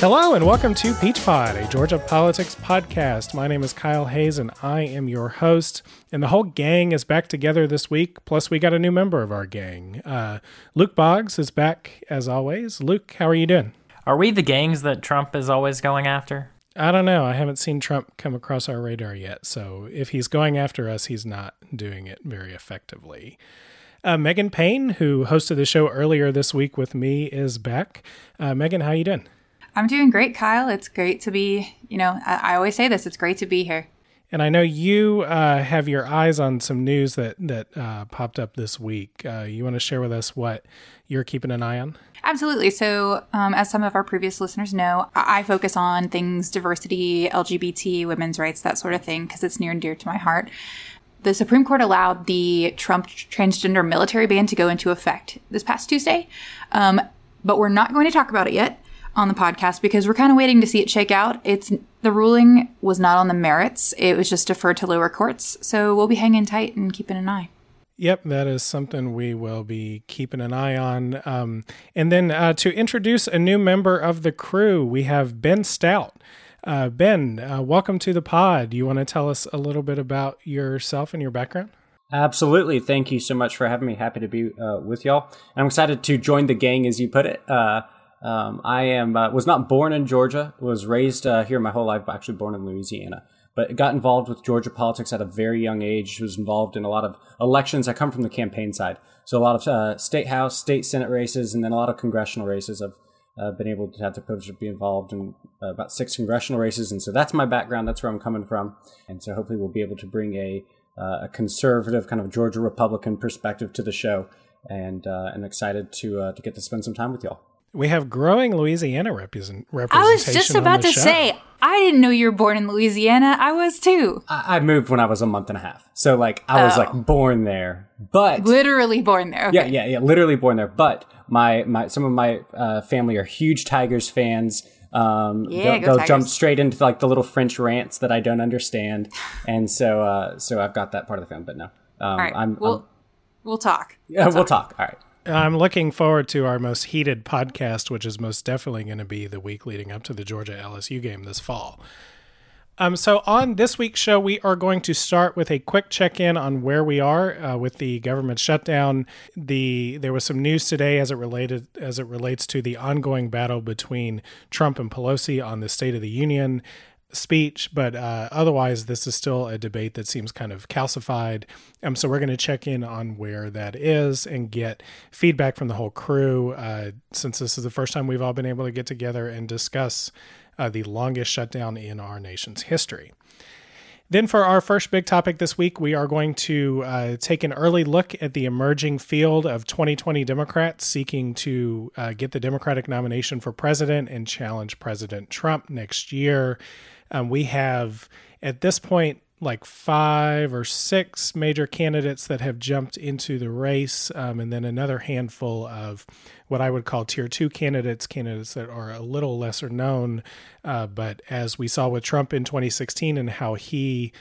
Hello and welcome to Peach Pod, a Georgia politics podcast. My name is Kyle Hayes and I am your host. And the whole gang is back together this week. Plus, we got a new member of our gang. Uh, Luke Boggs is back as always. Luke, how are you doing? Are we the gangs that Trump is always going after? I don't know. I haven't seen Trump come across our radar yet. So if he's going after us, he's not doing it very effectively. Uh, Megan Payne, who hosted the show earlier this week with me, is back. Uh, Megan, how are you doing? I'm doing great, Kyle. It's great to be, you know, I, I always say this, it's great to be here. And I know you uh, have your eyes on some news that that uh, popped up this week. Uh, you want to share with us what you're keeping an eye on? Absolutely. So, um, as some of our previous listeners know, I, I focus on things diversity, LGBT, women's rights, that sort of thing, because it's near and dear to my heart. The Supreme Court allowed the Trump transgender military ban to go into effect this past Tuesday, um, but we're not going to talk about it yet on the podcast because we're kind of waiting to see it shake out. It's the ruling was not on the merits; it was just deferred to lower courts. So we'll be hanging tight and keeping an eye. Yep, that is something we will be keeping an eye on. Um, and then uh, to introduce a new member of the crew, we have Ben Stout. Uh, ben, uh, welcome to the pod. You want to tell us a little bit about yourself and your background? Absolutely. Thank you so much for having me. Happy to be uh, with y'all. I'm excited to join the gang, as you put it. Um, I am uh, was not born in Georgia. Was raised uh, here my whole life, actually born in Louisiana. But got involved with Georgia politics at a very young age. Was involved in a lot of elections. I come from the campaign side, so a lot of uh, state house, state senate races, and then a lot of congressional races. I've uh, been able to have the privilege of being involved in uh, about six congressional races, and so that's my background. That's where I'm coming from, and so hopefully we'll be able to bring a uh, a conservative kind of Georgia Republican perspective to the show, and uh, I'm excited to to get to spend some time with y'all. We have growing Louisiana represent, representation. I was just about to show. say, I didn't know you were born in Louisiana. I was too. I, I moved when I was a month and a half, so like I was Oh. like born there, but Literally born there. yeah, Okay. yeah, yeah, literally born there. But my my some of my uh, family are huge Tigers fans. Um, Yeah, they'll, go they'll jump straight into like the little French rants that I don't understand, and so uh, so I've got that part of the film. But no, um, All right. I'm, we'll I'm we'll talk. yeah, we'll talk. All right. I'm looking forward to our most heated podcast, which is most definitely going to be the week leading up to the Georgia LSU game this fall. Um, so on this week's show, we are going to start with a quick check-in on where we are uh, with the government shutdown. The there was some news today as it related as it relates to the ongoing battle between Trump and Pelosi on the State of the Union speech, but uh, otherwise, this is still a debate that seems kind of calcified. Um, so we're going to check in on where that is and get feedback from the whole crew. Uh, since this is the first time we've all been able to get together and discuss uh, the longest shutdown in our nation's history. Then, for our first big topic this week, we are going to uh, take an early look at the emerging field of 2020 Democrats seeking to uh, get the Democratic nomination for president and challenge President Trump next year. Um, we have, at this point, like five or six major candidates that have jumped into the race, um, and then another handful of what I would call tier two candidates, candidates that are a little lesser known. Uh, but as we saw with Trump in 2016 and how he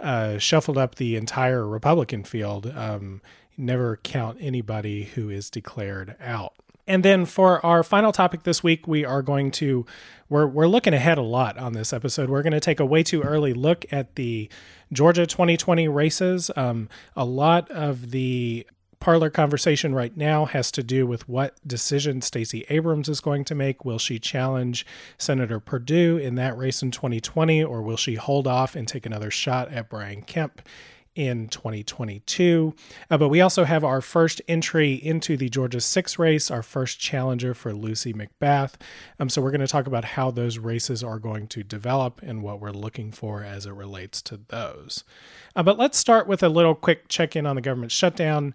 uh, shuffled up the entire Republican field, um, never count anybody who is declared out. And then for our final topic this week, we are going to we're we're looking ahead a lot on this episode. We're going to take a way too early look at the Georgia 2020 races. Um, a lot of the parlor conversation right now has to do with what decision Stacey Abrams is going to make. Will she challenge Senator Perdue in that race in 2020, or will she hold off and take another shot at Brian Kemp? In 2022. Uh, but we also have our first entry into the Georgia 6 race, our first challenger for Lucy McBath. Um, so we're going to talk about how those races are going to develop and what we're looking for as it relates to those. Uh, but let's start with a little quick check in on the government shutdown.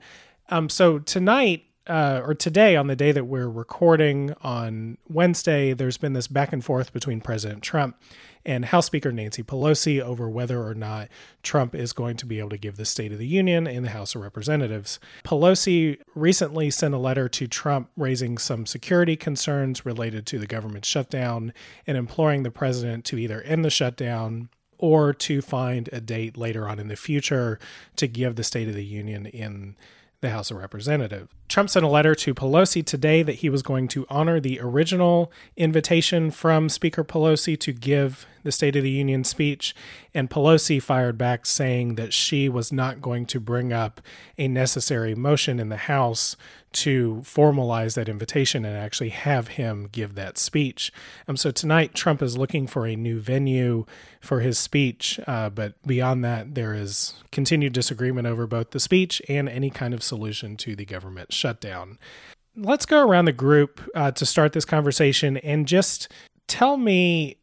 Um, so tonight, uh, or today, on the day that we're recording on Wednesday, there's been this back and forth between President Trump and House Speaker Nancy Pelosi over whether or not Trump is going to be able to give the State of the Union in the House of Representatives. Pelosi recently sent a letter to Trump raising some security concerns related to the government shutdown and imploring the president to either end the shutdown or to find a date later on in the future to give the State of the Union in the House of Representatives. Trump sent a letter to Pelosi today that he was going to honor the original invitation from Speaker Pelosi to give the State of the Union speech. And Pelosi fired back saying that she was not going to bring up a necessary motion in the House to formalize that invitation and actually have him give that speech. Um, so tonight, Trump is looking for a new venue for his speech. Uh, but beyond that, there is continued disagreement over both the speech and any kind of solution to the government shutdown. Let's go around the group uh, to start this conversation and just tell me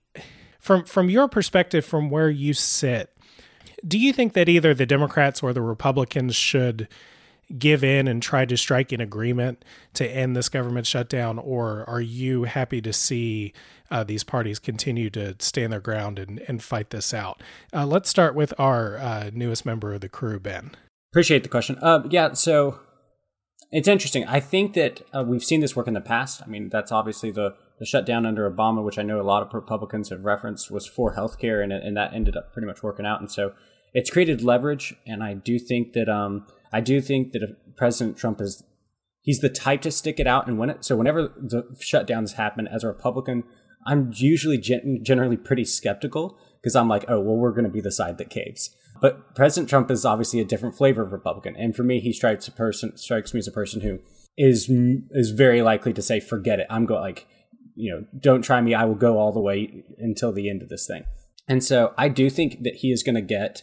from from your perspective from where you sit do you think that either the democrats or the republicans should give in and try to strike an agreement to end this government shutdown, or are you happy to see uh, these parties continue to stand their ground and, and fight this out? Uh, let's start with our uh, newest member of the crew, Ben. Appreciate the question. Uh, yeah, so it's interesting. I think that uh, we've seen this work in the past. I mean, that's obviously the, the shutdown under Obama, which I know a lot of Republicans have referenced, was for healthcare, and, and that ended up pretty much working out. And so it's created leverage, and I do think that um, I do think that President Trump is he's the type to stick it out and win it. So whenever the shutdowns happen, as a Republican, I'm usually gen- generally pretty skeptical because I'm like, oh well, we're going to be the side that caves. But President Trump is obviously a different flavor of Republican, and for me, he strikes a person strikes me as a person who is is very likely to say, forget it. I'm going like, you know, don't try me. I will go all the way until the end of this thing. And so I do think that he is going to get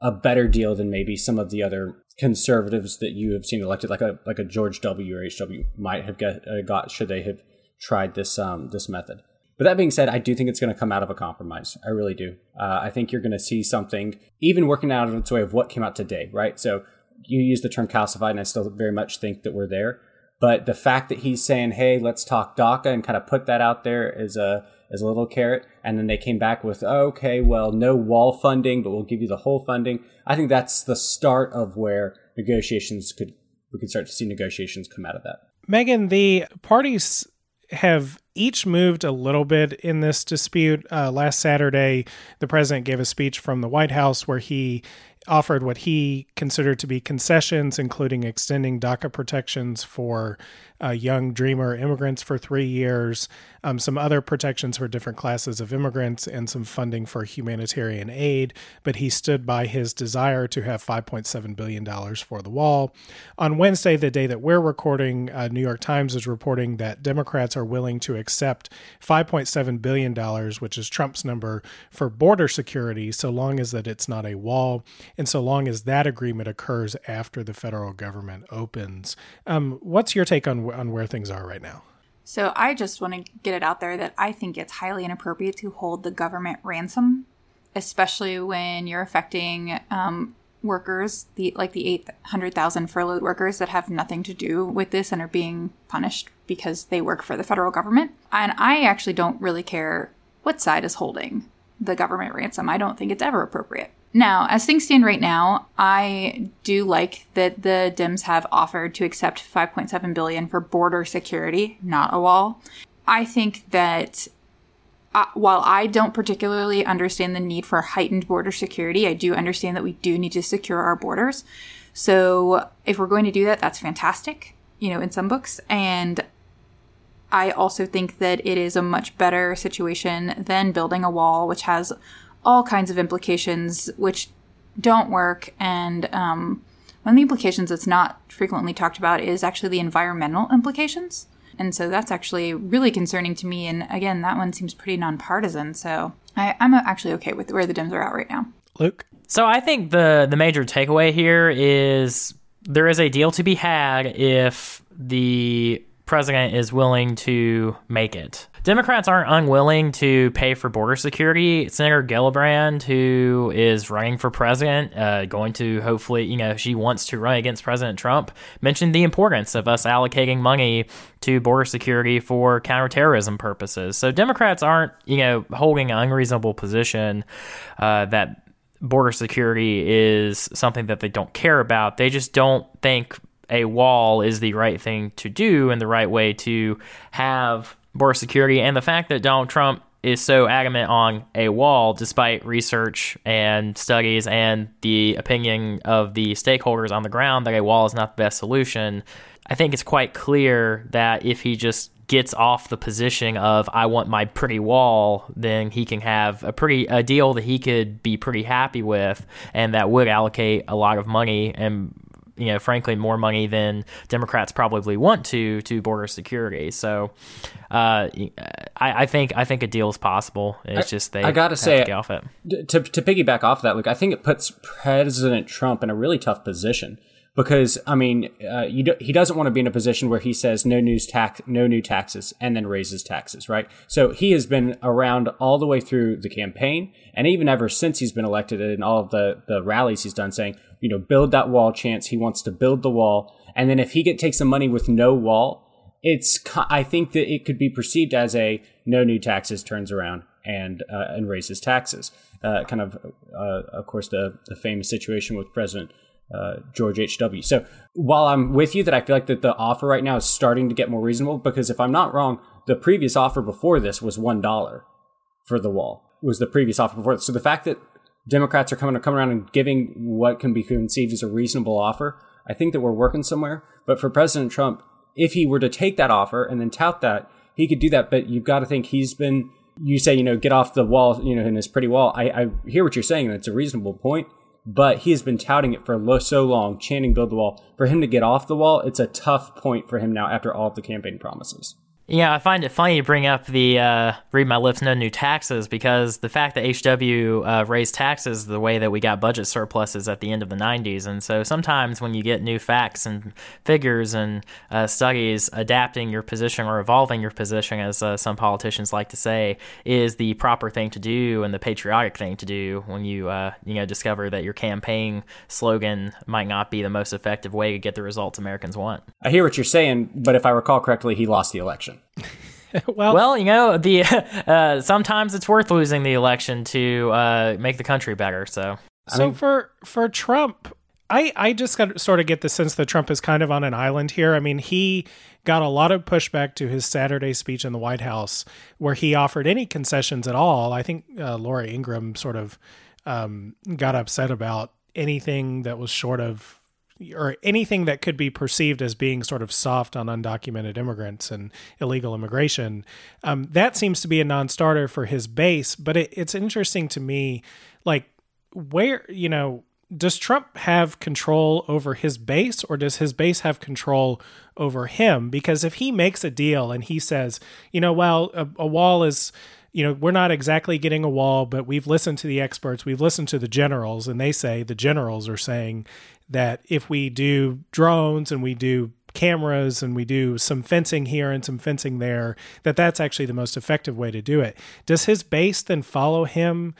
a better deal than maybe some of the other conservatives that you have seen elected, like a like a George W. or H.W. might have get, uh, got should they have tried this um, this method. But that being said, I do think it's going to come out of a compromise. I really do. Uh, I think you're going to see something, even working out of its way of what came out today, right? So you use the term calcified, and I still very much think that we're there. But the fact that he's saying, "Hey, let's talk DACA," and kind of put that out there as a as a little carrot, and then they came back with, "Okay, well, no wall funding, but we'll give you the whole funding." I think that's the start of where negotiations could we could start to see negotiations come out of that. Megan, the parties have each moved a little bit in this dispute. Uh, last Saturday, the president gave a speech from the White House where he offered what he considered to be concessions, including extending DACA protections for uh, young dreamer immigrants for three years, um, some other protections for different classes of immigrants, and some funding for humanitarian aid. But he stood by his desire to have $5.7 billion for the wall. On Wednesday, the day that we're recording, uh, New York Times is reporting that Democrats are willing to accept $5.7 billion, which is Trump's number, for border security, so long as that it's not a wall and so long as that agreement occurs after the federal government opens. Um, what's your take on on where things are right now? So I just want to get it out there that I think it's highly inappropriate to hold the government ransom, especially when you're affecting um, workers, the like the eight hundred thousand furloughed workers that have nothing to do with this and are being punished because they work for the federal government. And I actually don't really care what side is holding the government ransom. I don't think it's ever appropriate. Now, as things stand right now, I do like that the Dems have offered to accept 5.7 billion for border security, not a wall. I think that uh, while I don't particularly understand the need for heightened border security, I do understand that we do need to secure our borders. So, if we're going to do that, that's fantastic, you know, in some books. And I also think that it is a much better situation than building a wall, which has all kinds of implications which don't work. And um, one of the implications that's not frequently talked about is actually the environmental implications. And so that's actually really concerning to me. And again, that one seems pretty nonpartisan. So I, I'm actually okay with where the Dems are at right now. Luke? So I think the the major takeaway here is there is a deal to be had if the president is willing to make it. Democrats aren't unwilling to pay for border security. Senator Gillibrand, who is running for president, uh, going to hopefully, you know, she wants to run against President Trump, mentioned the importance of us allocating money to border security for counterterrorism purposes. So Democrats aren't, you know, holding an unreasonable position uh, that border security is something that they don't care about. They just don't think a wall is the right thing to do and the right way to have border security. And the fact that Donald Trump is so adamant on a wall, despite research and studies and the opinion of the stakeholders on the ground that a wall is not the best solution, I think it's quite clear that if he just gets off the position of I want my pretty wall, then he can have a pretty a deal that he could be pretty happy with, and that would allocate a lot of money and you know, frankly, more money than Democrats probably want to to border security. So, uh, I, I, think I think a deal is possible. It's I, just they. I gotta say, to off it. To to piggyback off that, look, I think it puts President Trump in a really tough position because I mean, uh, do, he doesn't want to be in a position where he says no news tax, no new taxes, and then raises taxes, right? So he has been around all the way through the campaign, and even ever since he's been elected, in all of the the rallies he's done, saying, you know, build that wall. Chance he wants to build the wall, and then if he get takes some money with no wall, it's I think that it could be perceived as a no new taxes turns around and uh, and raises taxes. Uh, kind of, uh, of course, the the famous situation with President uh, George H.W. So while I'm with you that I feel like that the offer right now is starting to get more reasonable, because if I'm not wrong, the previous offer before this was one dollar for the wall. Was the previous offer before this. So the fact that Democrats are coming coming around and giving what can be conceived as a reasonable offer, I think that we're working somewhere. But for President Trump, if he were to take that offer and then tout that, he could do that. But you've got to think he's been. You say, you know, get off the wall, you know, in his pretty wall. I, I hear what you're saying, and it's a reasonable point but he has been touting it for so long, chanting build the wall. For him to get off the wall, it's a tough point for him now after all of the campaign promises. Yeah, I find it funny you bring up the uh, read my lips, no new taxes, because the fact that HW uh, raised taxes the way that we got budget surpluses at the end of the 90s. And so sometimes when you get new facts and figures and uh, studies, adapting your position or evolving your position, as uh, some politicians like to say, is the proper thing to do and the patriotic thing to do when you, uh, you know, discover that your campaign slogan might not be the most effective way to get the results Americans want. I hear what you're saying, but if I recall correctly, he lost the election. well, well, you know, the uh, sometimes it's worth losing the election to uh, make the country better. So, so I mean, for for Trump, I I just got sort of get the sense that Trump is kind of on an island here. I mean, he got a lot of pushback to his Saturday speech in the White House, where he offered any concessions at all. I think uh, Laura Ingraham sort of um, got upset about anything that was short of or anything that could be perceived as being sort of soft on undocumented immigrants and illegal immigration, um, that seems to be a non-starter for his base. But it, it's interesting to me, like where you know does Trump have control over his base or does his base have control over him? Because if he makes a deal and he says, you know, well, a, a, wall is, you know, we're not exactly getting a wall, but we've listened to the experts, we've listened to the generals, and they say the generals are saying that if we do drones and we do cameras and we do some fencing here and some fencing there that that's actually the most effective way to do it. Does his base then follow him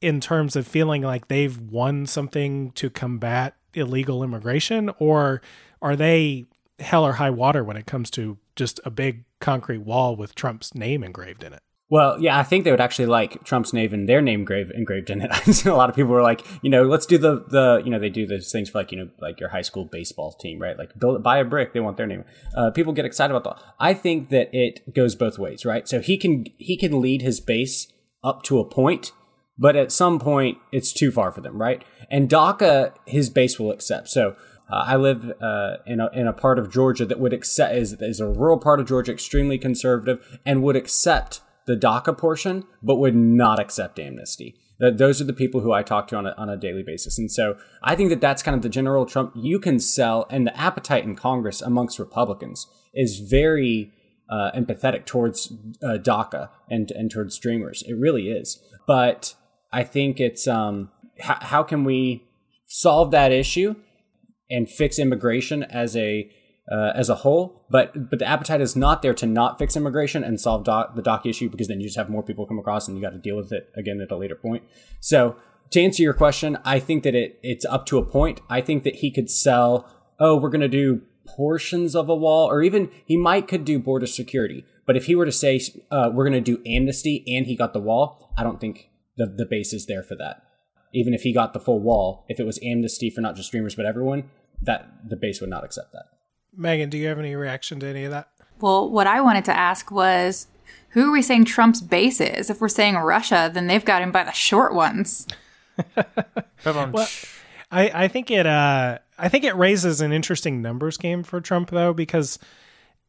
in terms of feeling like they've won something to combat illegal immigration or are they hell or high water when it comes to just a big concrete wall with Trump's name engraved in it well, yeah, I think they would actually like Trump's name and their name grave, engraved in it. I've seen a lot of people were like, you know, let's do the the you know they do those things for like you know like your high school baseball team, right? Like build buy a brick, they want their name. Uh, people get excited about that. I think that it goes both ways, right? So he can he can lead his base up to a point, but at some point it's too far for them, right? And DACA, his base will accept. So. Uh, I live uh, in a in a part of Georgia that would accept is is a rural part of Georgia, extremely conservative, and would accept the DACA portion, but would not accept amnesty. That those are the people who I talk to on a, on a daily basis. And so I think that that's kind of the general Trump you can sell, and the appetite in Congress amongst Republicans is very uh, empathetic towards uh, DACA and, and towards Dreamers. It really is. But I think it's um, h- how can we solve that issue and fix immigration as a uh, as a whole, but but the appetite is not there to not fix immigration and solve doc, the doc issue because then you just have more people come across and you got to deal with it again at a later point. So to answer your question, I think that it it's up to a point. I think that he could sell. Oh, we're to do portions of a wall, or even he might could do border security. But if he were to say uh, we're to do amnesty and he got the wall, I don't think the the base is there for that. Even if he got the full wall, if it was amnesty for not just streamers but everyone, that the base would not accept that. Megan, do you have any reaction to any of that? Well, what I wanted to ask was who are we saying Trump's base is? If we're saying Russia, then they've got him by the short ones. well, I, I think it uh I think it raises an interesting numbers game for Trump though because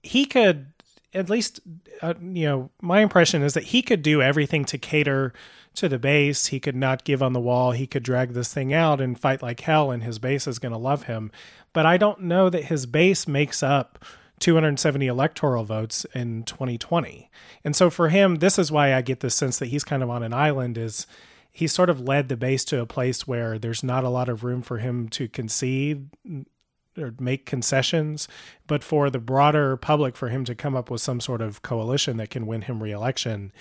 he could at least uh, you know my impression is that he could do everything to cater to the base. He could not give on the wall. He could drag this thing out and fight like hell and his base is going to love him. But i don't know that his base makes up 270 electoral votes in 2020 and so for him this is why i get the sense that he's kind of on an island is he sort of led the base to a place where there's not a lot of room for him to concede or make concessions, but for the broader public, for him to come up with some sort of coalition that can win him reelection,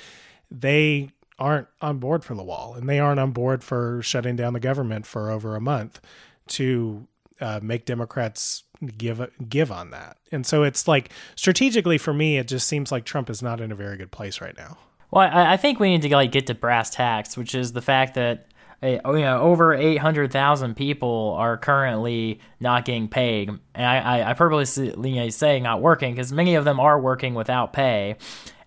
they aren't on board for the wall and they aren't on board for shutting down the government for over a month to uh, make Democrats give give on that. And so it's like strategically for me, it just seems like Trump is not in a very good place right now. Well, I, I think we need to like get to brass tacks, which is the fact that you know, over 800,000 people are currently not getting paid. And I, I, purposely say not working because many of them are working without pay.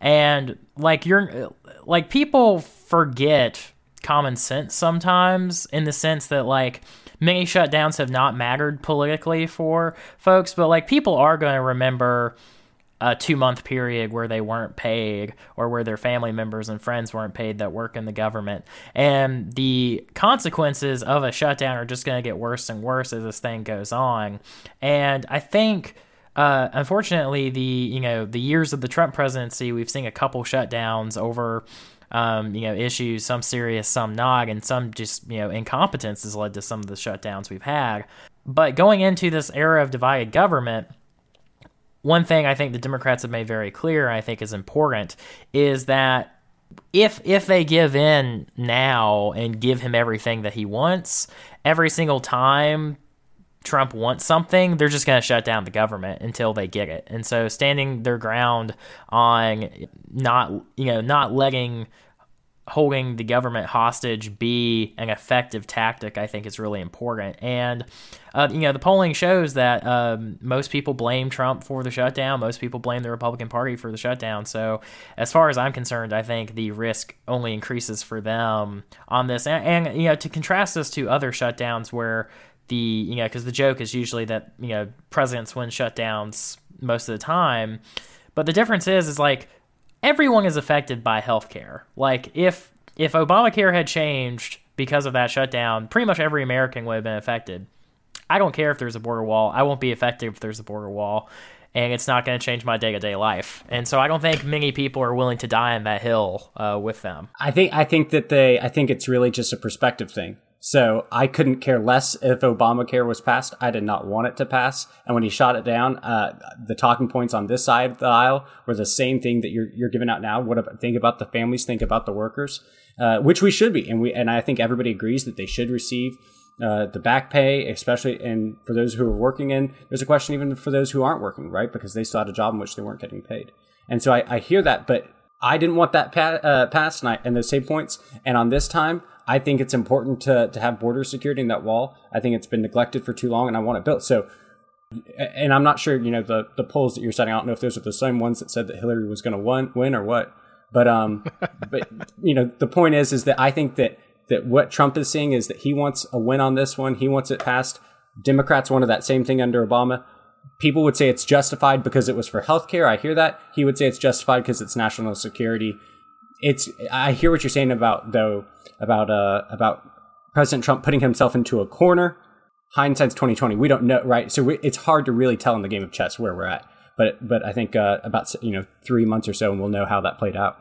And like you're like people forget common sense sometimes in the sense that like many shutdowns have not mattered politically for folks, but like people are going to remember a two month period where they weren't paid or where their family members and friends weren't paid that work in the government. And the consequences of a shutdown are just going to get worse and worse as this thing goes on. And I think. Uh, unfortunately, the you know the years of the Trump presidency, we've seen a couple shutdowns over um, you know issues, some serious, some not, and some just you know incompetence has led to some of the shutdowns we've had. But going into this era of divided government, one thing I think the Democrats have made very clear, I think is important, is that if if they give in now and give him everything that he wants, every single time Trump wants something, they're just going to shut down the government until they get it. And so standing their ground on not, you know, not letting holding the government hostage be an effective tactic, I think is really important. And, uh, you know, the polling shows that um, most people blame Trump for the shutdown. Most people blame the Republican Party for the shutdown. So, as far as I'm concerned, I think the risk only increases for them on this. And, and you know, to contrast this to other shutdowns where the, you know, because the joke is usually that, you know, presidents win shutdowns most of the time. But the difference is, is like, everyone is affected by healthcare. Like if if Obamacare had changed because of that shutdown, pretty much every American would have been affected. I don't care if there's a border wall. I won't be affected if there's a border wall, and it's not going to change my day to day life. And so I don't think many people are willing to die on that hill uh, with them. I think I think that they I think it's really just a perspective thing. So I couldn't care less if Obamacare was passed. I did not want it to pass. And when he shot it down, uh, the talking points on this side of the aisle were the same thing that you're, you're giving out now. What about, think about the families, think about the workers, uh, which we should be. And we, and I think everybody agrees that they should receive uh, the back pay, especially and for those who are working in, there's a question even for those who aren't working, right? Because they still had a job in which they weren't getting paid. And so I, I hear that, but I didn't want that pa- uh, passed, and, I, and those same points. And on this time, I think it's important to, to have border security in that wall. I think it's been neglected for too long and I want it built. So, and I'm not sure, you know, the, the polls that you're setting, I don't know if those are the same ones that said that Hillary was going to win, win or what. But, um, but, you know, the point is, is that I think that, that what Trump is seeing is that he wants a win on this one. He wants it passed. Democrats wanted that same thing under Obama. People would say it's justified because it was for healthcare. I hear that. He would say it's justified because it's national security it's I hear what you're saying about though about uh about President Trump putting himself into a corner. Hindsight's 2020. We don't know, right? So we, it's hard to really tell in the game of chess where we're at. But but I think uh, about you know three months or so, and we'll know how that played out.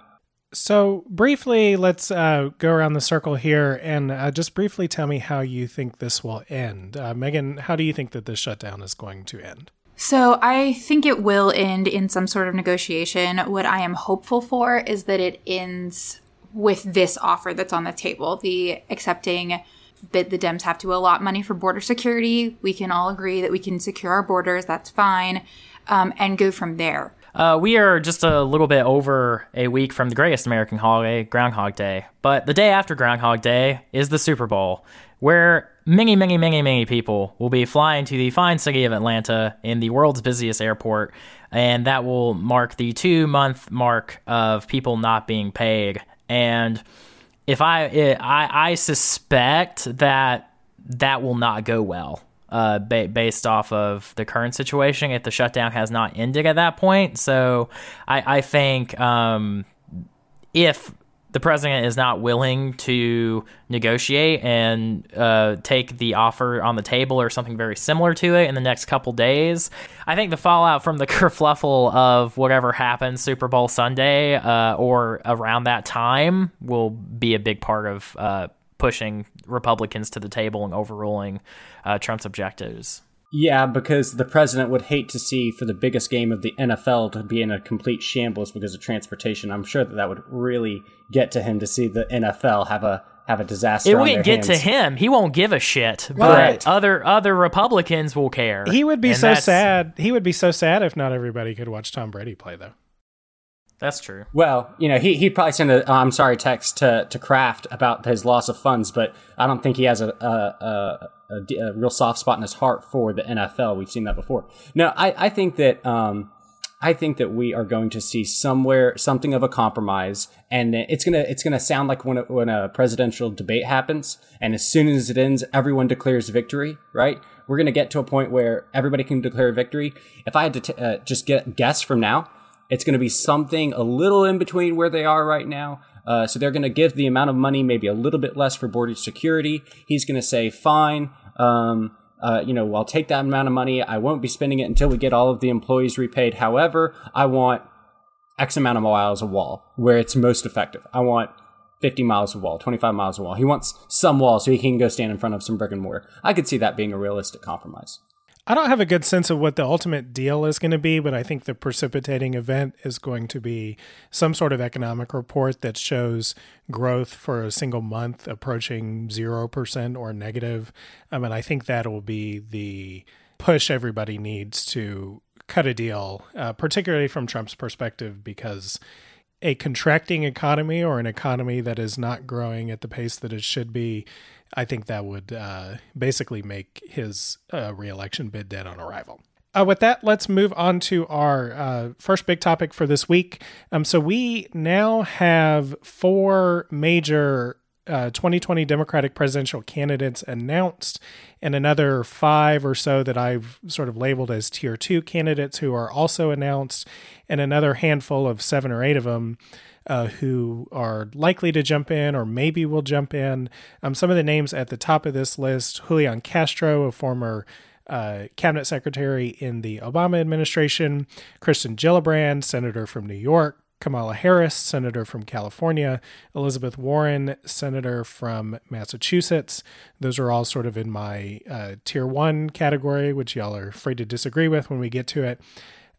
So briefly, let's uh, go around the circle here and uh, just briefly tell me how you think this will end. Uh, Megan, how do you think that this shutdown is going to end? So I think it will end in some sort of negotiation. What I am hopeful for is that it ends with this offer that's on the table the accepting that the Dems have to allot money for border security. We can all agree that we can secure our borders, that's fine, um, and go from there. Uh, we are just a little bit over a week from the greatest American holiday, Groundhog Day. But the day after Groundhog Day is the Super Bowl, where many, many, many, many people will be flying to the fine city of Atlanta in the world's busiest airport, and that will mark the two month mark of people not being paid. And if I, I, I suspect that that will not go well. uh, ba- based off of the current situation if the shutdown has not ended at that point. So I, I think um, if the president is not willing to negotiate and uh, take the offer on the table or something very similar to it in the next couple days. I think the fallout from the kerfluffle of whatever happens Super Bowl Sunday uh, or around that time will be a big part of uh, pushing Republicans to the table and overruling uh, Trump's objectives. Yeah, because the president would hate to see for the biggest game of the NFL to be in a complete shambles because of transportation. I'm sure that that would really get to him to see the NFL have a have a disaster. It on wouldn't get hands. to him. He won't give a shit. Right. But other other Republicans will care. He would be And so sad. He would be so sad if not everybody could watch Tom Brady play, though. That's true. Well, you know, he he'd probably send a "I'm sorry" text to to Kraft about his loss of funds, but I don't think he has a a real soft spot in his heart for the NFL. We've seen that before. No, I I think that um I think that we are going to see somewhere something of a compromise, and it's gonna it's gonna sound like when a, when a presidential debate happens, and as soon as it ends, everyone declares victory. Right? We're gonna get to a point where everybody can declare victory. If I had to t- uh, just get guess from now, it's going to be something a little in between where they are right now. Uh, so they're going to give the amount of money maybe a little bit less for border security. He's going to say, fine, um, uh, you know, I'll take that amount of money. I won't be spending it until we get all of the employees repaid. However, I want X amount of miles of wall where it's most effective. I want 50 miles of wall, 25 miles of wall. He wants some wall so he can go stand in front of some brick and mortar. I could see that being a realistic compromise. I don't have a good sense of what the ultimate deal is going to be, but I think the precipitating event is going to be some sort of economic report that shows growth for a single month approaching 0% or negative. I mean, I think that will be the push everybody needs to cut a deal, uh, particularly from Trump's perspective, because a contracting economy or an economy that is not growing at the pace that it should be, I think that would uh, basically make his uh, reelection bid dead on arrival. Uh, with that, let's move on to our uh, first big topic for this week. Um, so we now have four major uh, 2020 Democratic presidential candidates announced, and another five or so that I've sort of labeled as tier two candidates who are also announced, and another handful of seven or eight of them uh, who are likely to jump in or maybe will jump in. Um, some of the names at the top of this list Julian Castro, a former uh, cabinet secretary in the Obama administration, Kristen Gillibrand, senator from New York, Kamala Harris, senator from California, Elizabeth Warren, senator from Massachusetts. Those are all sort of in my uh, tier one category, which y'all are free to disagree with when we get to it.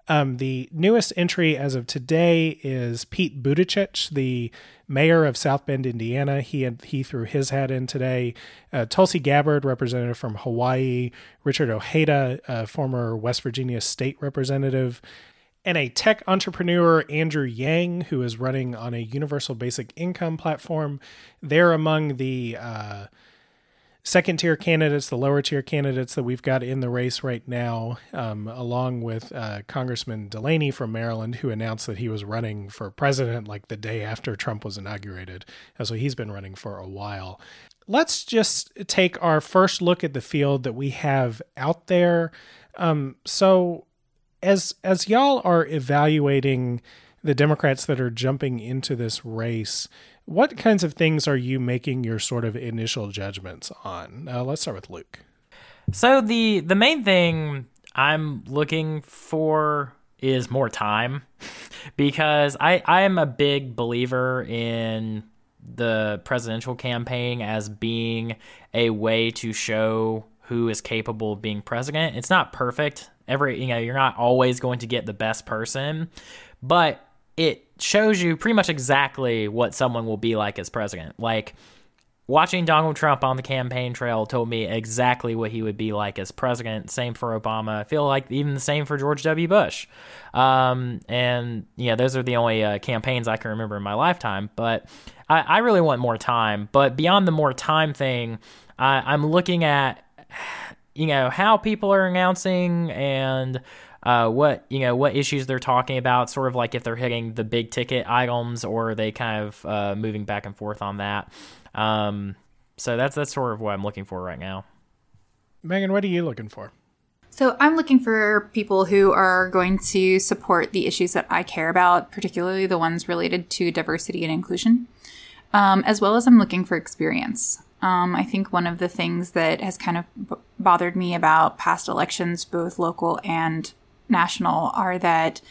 Um, the newest entry as of today is Pete Buttigieg, the mayor of South Bend, Indiana. He had, he threw his hat in today. Uh, Tulsi Gabbard, representative from Hawaii. Richard Ojeda, former West Virginia state representative. And a tech entrepreneur, Andrew Yang, who is running on a universal basic income platform. They're among the uh, second tier candidates, the lower tier candidates that we've got in the race right now, um, along with uh, Congressman Delaney from Maryland, who announced that he was running for president like the day after Trump was inaugurated. And so he's been running for a while. Let's just take our first look at the field that we have out there. Um, so, as as y'all are evaluating the Democrats that are jumping into this race, what kinds of things are you making your sort of initial judgments on? Uh, let's start with Luke. So the the main thing I'm looking for is more time because I I am a big believer in the presidential campaign as being a way to show who is capable of being president. It's not perfect. Every you know, you're not always going to get the best person, but it shows you pretty much exactly what someone will be like as president. Like watching Donald Trump on the campaign trail told me exactly what he would be like as president. Same for Obama. I feel like even the same for George W. Bush. Um, and yeah, those are the only uh, campaigns I can remember in my lifetime. But I, I really want more time. But beyond the more time thing, I, I'm looking at you know how people are announcing and uh, what you know what issues they're talking about sort of like if they're hitting the big ticket items or are they kind of uh, moving back and forth on that um, so that's that's sort of what i'm looking for right now Megan, what are you looking for? So I'm looking for people who are going to support the issues that I care about, particularly the ones related to diversity and inclusion, um, as well as I'm looking for experience. Um, I think one of the things that has kind of b- bothered me about past elections, both local and national, are that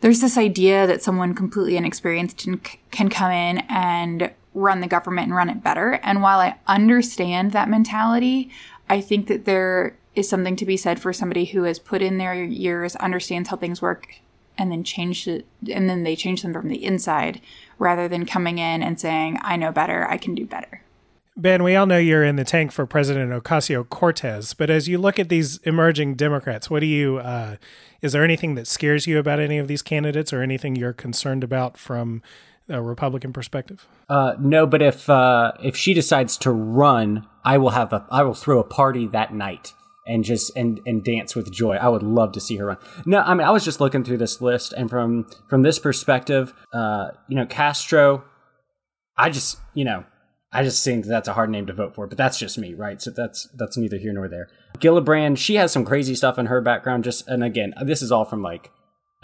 there's this idea that someone completely inexperienced can, come in and run the government and run it better. And while I understand that mentality, I think that there is something to be said for somebody who has put in their years, understands how things work, and then change it, and then they change them from the inside rather than coming in and saying, I know better, I can do better. Ben, we all know you're in the tank for President Ocasio Cortez, but as you look at these emerging Democrats, what do you, uh, is there anything that scares you about any of these candidates or anything you're concerned about from a Republican perspective? Uh, no, but if uh, if she decides to run, I will have a I will throw a party that night and just and and dance with joy. I would love to see her run. No, I mean I was just looking through this list, and from from this perspective, uh, you know, Castro, I just you know. I just think that's a hard name to vote for, but that's just me, right? So that's that's neither here nor there. Gillibrand, she has some crazy stuff in her background. Just and again, this is all from like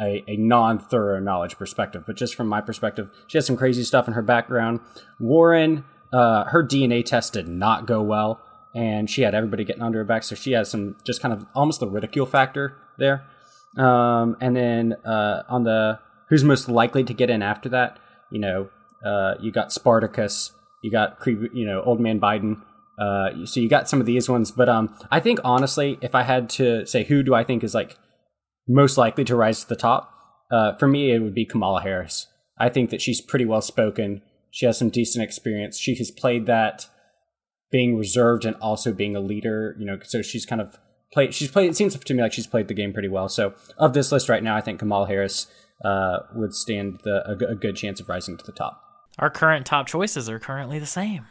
a, a non thorough knowledge perspective, but just from my perspective, she has some crazy stuff in her background. Warren, uh, her DNA test did not go well, and she had everybody getting under her back, so she has some just kind of almost the ridicule factor there. Um, and then uh, on the who's most likely to get in after that, you know, uh, you got Spartacus, you got you know old man Biden. Uh, so you got some of these ones, but um, I think honestly, if I had to say who do I think is like most likely to rise to the top, uh, for me, it would be Kamala Harris. I think that she's pretty well spoken. She has some decent experience. She has played that being reserved and also being a leader, you know, so she's kind of played, she's played, it seems to me like she's played the game pretty well. So of this list right now, I think Kamala Harris uh, would stand the, a, a good chance of rising to the top. Our current top choices are currently the same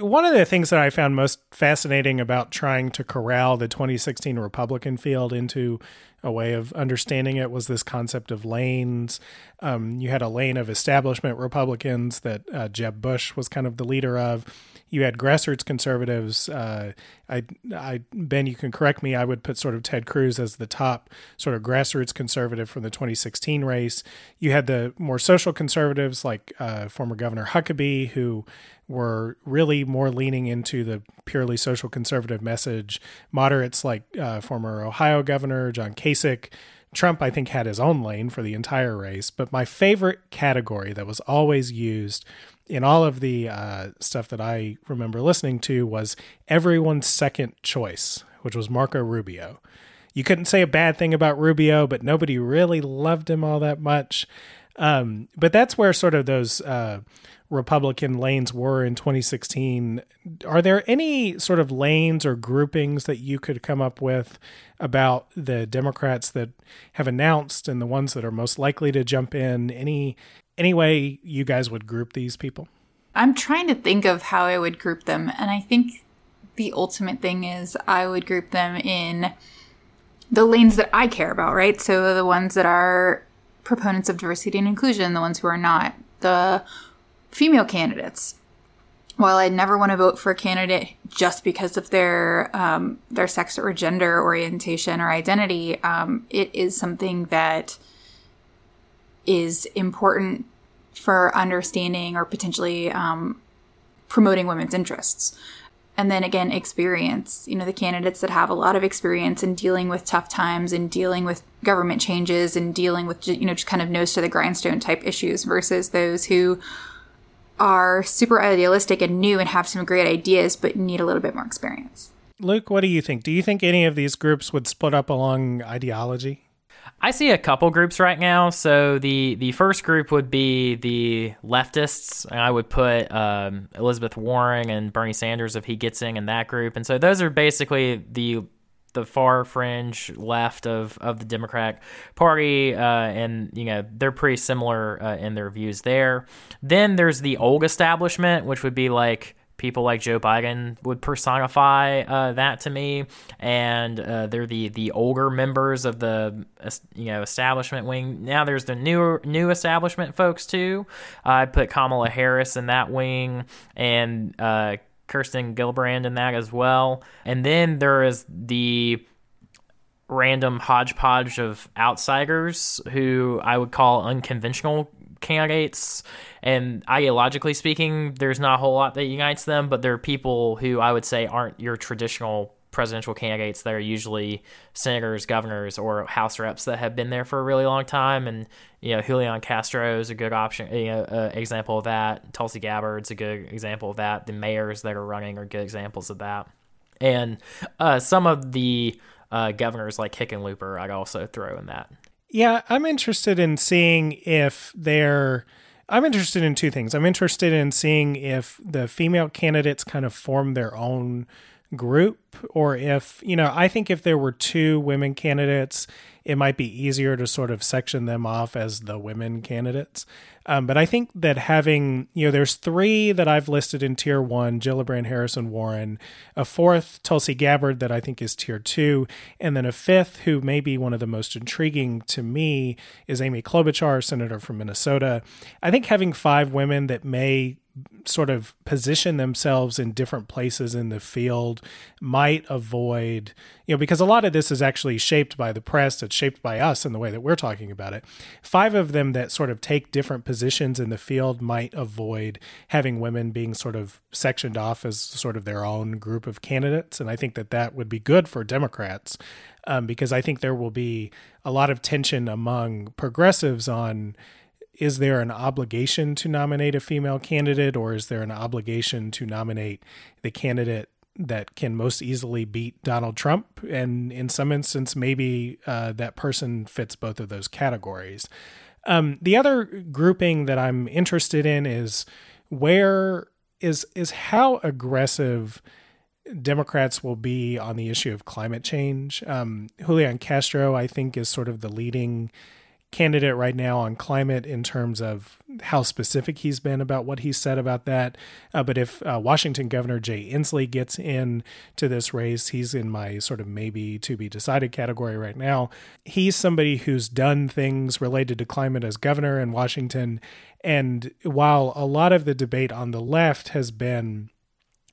one of the things that I found most fascinating about trying to corral the 2016 Republican field into a way of understanding it was this concept of lanes. Um, you had a lane of establishment Republicans that uh, Jeb Bush was kind of the leader of. You had grassroots conservatives. Uh, I, I, Ben, you can correct me. I would put sort of Ted Cruz as the top sort of grassroots conservative from the 2016 race. You had the more social conservatives like uh, former Governor Huckabee, who were really more leaning into the purely social conservative message. Moderates like uh, former Ohio Governor John Kasich. Trump, I think, had his own lane for the entire race. But my favorite category that was always used in all of the uh, stuff that I remember listening to was everyone's second choice, which was Marco Rubio. You couldn't say a bad thing about Rubio, but nobody really loved him all that much. Um, but that's where sort of those uh, Republican lanes were in 2016. Are there any sort of lanes or groupings that you could come up with about the Democrats that have announced and the ones that are most likely to jump in? Any any way you guys would group these people? I'm trying to think of how I would group them, and I think the ultimate thing is I would group them in the lanes that I care about, right? So the ones that are proponents of diversity and inclusion, the ones who are not, the female candidates. While I never want to vote for a candidate just because of their um, their sex or gender orientation or identity, um, it is something that is important for understanding or potentially um, promoting women's interests. And then again, experience. You know, the candidates that have a lot of experience in dealing with tough times and dealing with government changes and dealing with, you know, just kind of nose to the grindstone type issues versus those who are super idealistic and new and have some great ideas, but need a little bit more experience. Luke, what do you think? Do you think any of these groups would split up along ideology? I see a couple groups right now. So the the first group would be the leftists. and I would put um, Elizabeth Warren and Bernie Sanders if he gets in in that group. And so those are basically the the far fringe left of, of the Democratic Party, uh, and you know they're pretty similar uh, in their views there. Then there's the old establishment, which would be like people like Joe Biden would personify uh, that to me, and uh, they're the the older members of the you know establishment wing. Now there's the new new establishment folks too. I'd put Kamala Harris in that wing, and uh, Kirsten Gillibrand in that as well. And then there is the random hodgepodge of outsiders who I would call unconventional candidates. And ideologically speaking, there's not a whole lot that unites them, but there are people who I would say aren't your traditional presidential candidates that are usually senators, governors, or House reps that have been there for a really long time. And you know, Julian Castro is a good option, you know, uh, example of that. Tulsi Gabbard's a good example of that. The mayors that are running are good examples of that. And uh, some of the uh, governors like Hickenlooper, I'd also throw in that. Yeah, I'm interested in seeing if they're. I'm interested in two things. I'm interested in seeing if the female candidates kind of form their own group or if you know i think if there were two women candidates it might be easier to sort of section them off as the women candidates. Um, but i think that having you know there's three that i've listed in tier one gillibrand harris and warren a fourth tulsi gabbard that i think is tier two and then a fifth who may be one of the most intriguing to me is amy klobuchar senator from minnesota. I think having five women that may sort of position themselves in different places in the field might avoid, you know, because a lot of this is actually shaped by the press, it's shaped by us in the way that we're talking about it. Five of them that sort of take different positions in the field might avoid having women being sort of sectioned off as sort of their own group of candidates. And I think that that would be good for Democrats um, because I think there will be a lot of tension among progressives on is there an obligation to nominate a female candidate or is there an obligation to nominate the candidate that can most easily beat Donald Trump? And in some instance, maybe uh, that person fits both of those categories. Um, the other grouping that I'm interested in is where is is how aggressive Democrats will be on the issue of climate change. Um, Julian Castro, I think, is sort of the leading candidate right now on climate in terms of how specific he's been about what he said about that. Uh, but if uh, Washington Governor Jay Inslee gets in to this race, he's in my sort of maybe to be decided category right now. He's somebody who's done things related to climate as governor in Washington. And while a lot of the debate on the left has been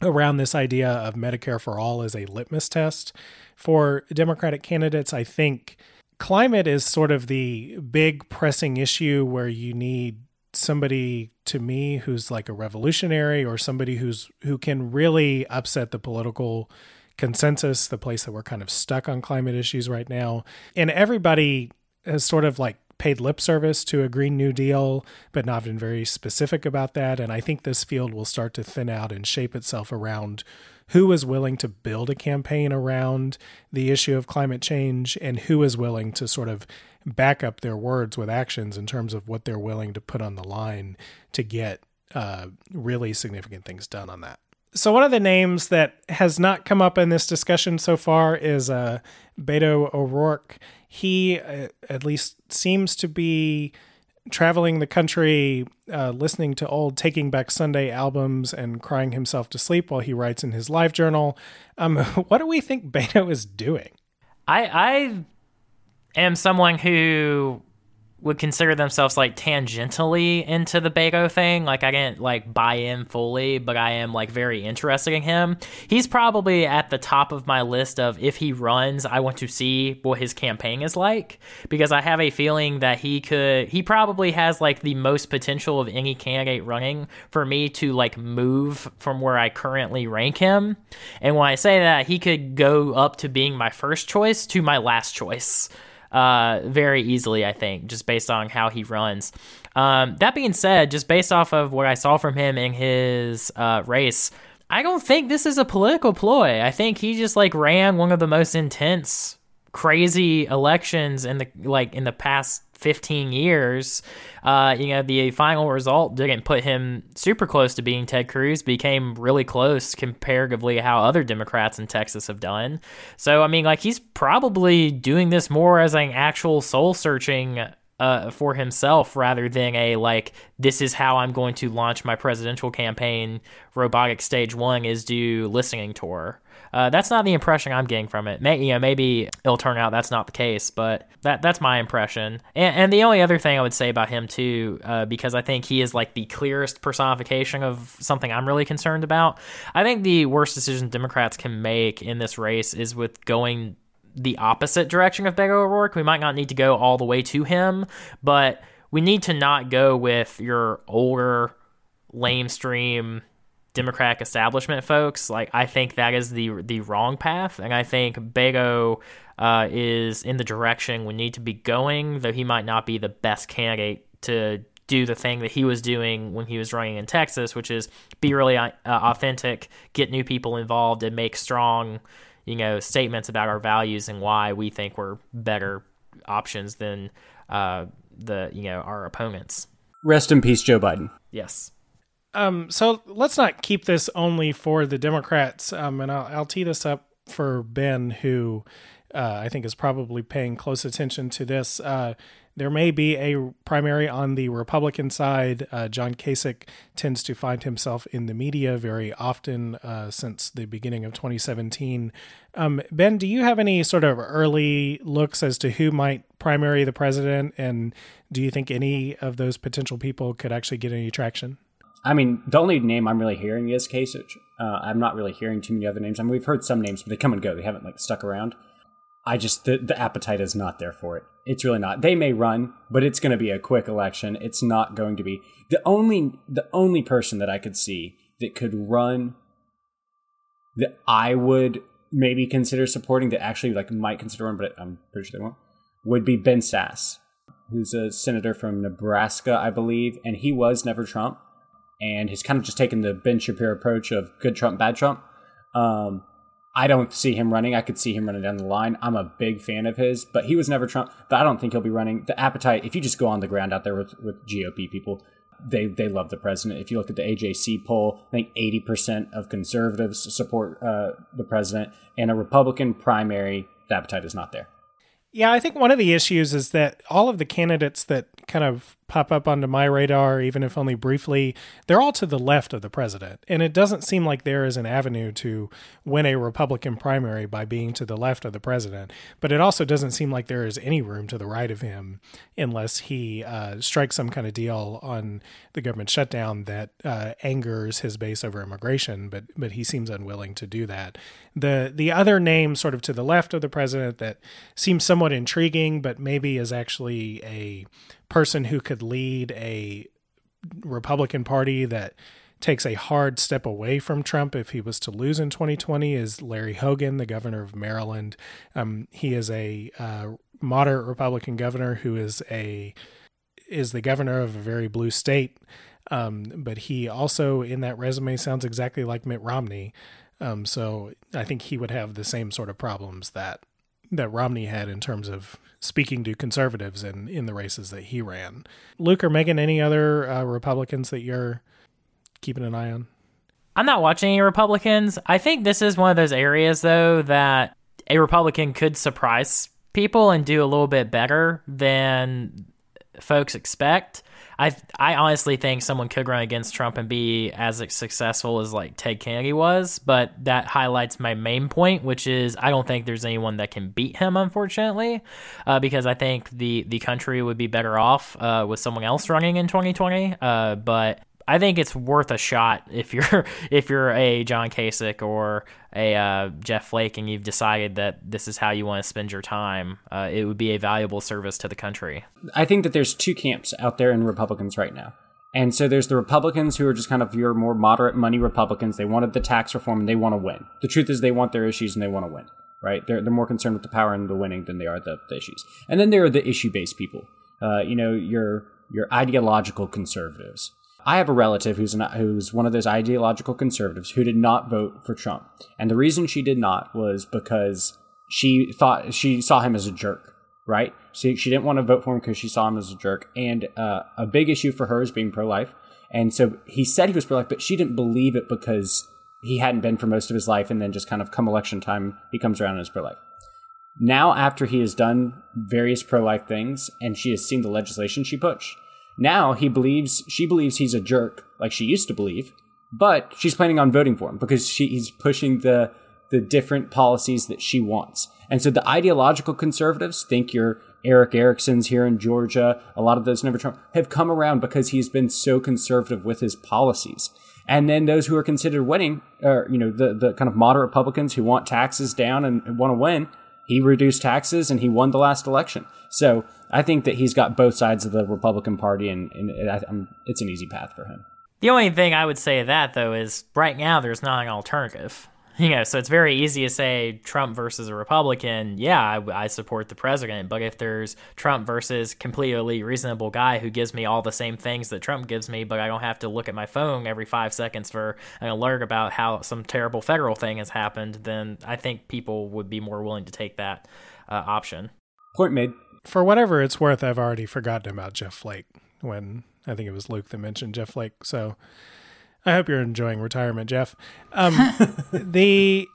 around this idea of Medicare for all as a litmus test for Democratic candidates, I think climate is sort of the big pressing issue where you need somebody to me who's like a revolutionary or somebody who's who can really upset the political consensus the place that we're kind of stuck on climate issues right now. And everybody has sort of like paid lip service to a green new deal but not been very specific about that. And i think this field will start to thin out and shape itself around who is willing to build a campaign around the issue of climate change and who is willing to sort of back up their words with actions in terms of what they're willing to put on the line to get uh, really significant things done on that. So one of the names that has not come up in this discussion so far is uh, Beto O'Rourke. He uh, at least seems to be traveling the country, uh, listening to old Taking Back Sunday albums and crying himself to sleep while he writes in his live journal. Um, what do we think Beto is doing? I I am someone who would consider themselves like tangentially into the Beto thing. Like I didn't like buy in fully, but I am like very interested in him. He's probably at the top of my list of if he runs, I want to see what his campaign is like because I have a feeling that he could he probably has like the most potential of any candidate running for me to like move from where I currently rank him. And when I say that, he could go up to being my first choice to my last choice uh, very easily, I think, just based on how he runs. Um, that being said, just based off of what I saw from him in his uh, race, I don't think this is a political ploy. I think he just like ran one of the most intense, crazy elections in the like in the past 15 years. Uh, you know, the final result didn't put him super close to being Ted Cruz, became really close comparatively how other Democrats in Texas have done. So, I mean, like, he's probably doing this more as an actual soul searching uh, for himself rather than a like this is how I'm going to launch my presidential campaign. Robotic stage one is do listening tour. Uh, that's not the impression I'm getting from it. May, you know, maybe it'll turn out that's not the case, but that that's my impression. And, and the only other thing I would say about him too, uh, because I think he is like the clearest personification of something I'm really concerned about. I think the worst decision Democrats can make in this race is with going the opposite direction of Beto O'Rourke. We might not need to go all the way to him, but we need to not go with your older, lamestream Democratic establishment folks. Like I think that is the the wrong path, and I think Beto uh, is in the direction we need to be going. Though he might not be the best candidate to do the thing that he was doing when he was running in Texas, which is be really uh, authentic, get new people involved, and make strong you know, statements about our values and why we think we're better options than uh, the you know our opponents. Rest in peace, Joe Biden. Yes. Um, so let's not keep this only for the Democrats. Um, and I'll, I'll tee this up for Ben, who uh, I think is probably paying close attention to this. Uh, there may be a primary on the Republican side. Uh, John Kasich tends to find himself in the media very often uh, since the beginning of 2017. Um, ben, do you have any sort of early looks as to who might primary the president? And do you think any of those potential people could actually get any traction? I mean, the only name I'm really hearing is Kasich. Uh, I'm not really hearing too many other names. I mean, we've heard some names, but they come and go. They haven't like stuck around. I just the, the appetite is not there for it. It's really not. They may run, but it's going to be a quick election. It's not going to be the only the only person that I could see that could run that I would maybe consider supporting that actually like might consider one, but I'm pretty sure they won't. Would be Ben Sasse, who's a senator from Nebraska, I believe, and he was never Trump, and he's kind of just taken the Ben Shapiro approach of good Trump, bad Trump. Um, I don't see him running. I could see him running down the line. I'm a big fan of his, but he was never Trump. But I don't think he'll be running. The appetite, if you just go on the ground out there with, with GOP people, they they love the president. If you look at the AJC poll, I think 80% of conservatives support uh, the president, and a Republican primary, the appetite is not there. Yeah, I think one of the issues is that all of the candidates that kind of pop up onto my radar, even if only briefly, they're all to the left of the president. And it doesn't seem like there is an avenue to win a Republican primary by being to the left of the president. But it also doesn't seem like there is any room to the right of him unless he uh, strikes some kind of deal on the government shutdown that uh, angers his base over immigration. But but he seems unwilling to do that. The the other name, sort of to the left of the president, that seems somewhat intriguing, but maybe is actually a person who could lead a Republican Party that takes a hard step away from Trump if he was to lose in 2020 is Larry Hogan, the governor of Maryland. Um, he is a uh, moderate Republican governor who is a is the governor of a very blue state. Um, but he also in that resume sounds exactly like Mitt Romney. Um, so I think he would have the same sort of problems that that Romney had in terms of speaking to conservatives in, in the races that he ran. Luke or Megan, any other uh, Republicans that you're keeping an eye on? I'm not watching any Republicans. I think this is one of those areas, though, that a Republican could surprise people and do a little bit better than folks expect. I I honestly think someone could run against Trump and be as successful as like Ted Kennedy was, but that highlights my main point, which is I don't think there's anyone that can beat him, unfortunately, uh, because I think the the country would be better off uh, with someone else running in 2020. Uh, but I think it's worth a shot if you're if you're a John Kasich or a uh, Jeff Flake and you've decided that this is how you want to spend your time. Uh, it would be a valuable service to the country. I think that there's two camps out there in Republicans right now. And so there's the Republicans who are just kind of your more moderate money Republicans. They wanted the tax reform and they want to win. The truth is they want their issues and they want to win, right? They're, they're more concerned with the power and the winning than they are the, the issues. And then there are the issue based people. Uh, you know, your your ideological conservatives I have a relative who's an, who's one of those ideological conservatives who did not vote for Trump, and the reason she did not was because she thought she saw him as a jerk. Right? She she didn't want to vote for him because she saw him as a jerk, and uh, a big issue for her is being pro life. And so he said he was pro life, but she didn't believe it because he hadn't been for most of his life, and then just kind of come election time, he comes around and is pro life. Now, after he has done various pro life things and she has seen the legislation she pushed, now he believes she believes he's a jerk, like she used to believe, but she's planning on voting for him because she, he's pushing the the different policies that she wants. And so the ideological conservatives think you're Erick Erickson's here in Georgia, a lot of those never Trump have come around because he's been so conservative with his policies. And then those who are considered winning, or you know, the the kind of moderate Republicans who want taxes down and want to win, he reduced taxes and he won the last election. So I think that he's got both sides of the Republican Party, and, and I, it's an easy path for him. The only thing I would say to that though is right now there's not an alternative. You know, so it's very easy to say Trump versus a Republican. Yeah, I, I, support the president. But if there's Trump versus completely reasonable guy who gives me all the same things that Trump gives me, but I don't have to look at my phone every five seconds for an alert about how some terrible federal thing has happened, then I think people would be more willing to take that uh, option. Point made. For whatever it's worth, I've already forgotten about Jeff Flake when I think it was Luke that mentioned Jeff Flake. So I hope you're enjoying retirement, Jeff. Um, the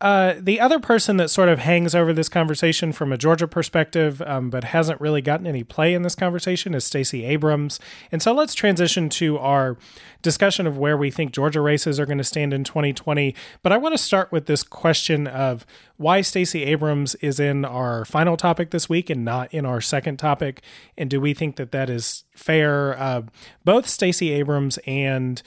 uh, the other person that sort of hangs over this conversation from a Georgia perspective, um, but hasn't really gotten any play in this conversation, is Stacey Abrams. And so let's transition to our discussion of where we think Georgia races are going to stand in 2020. But I want to start with this question of why Stacey Abrams is in our final topic this week and not in our second topic, and do we think that that is fair? Uh, both Stacey Abrams and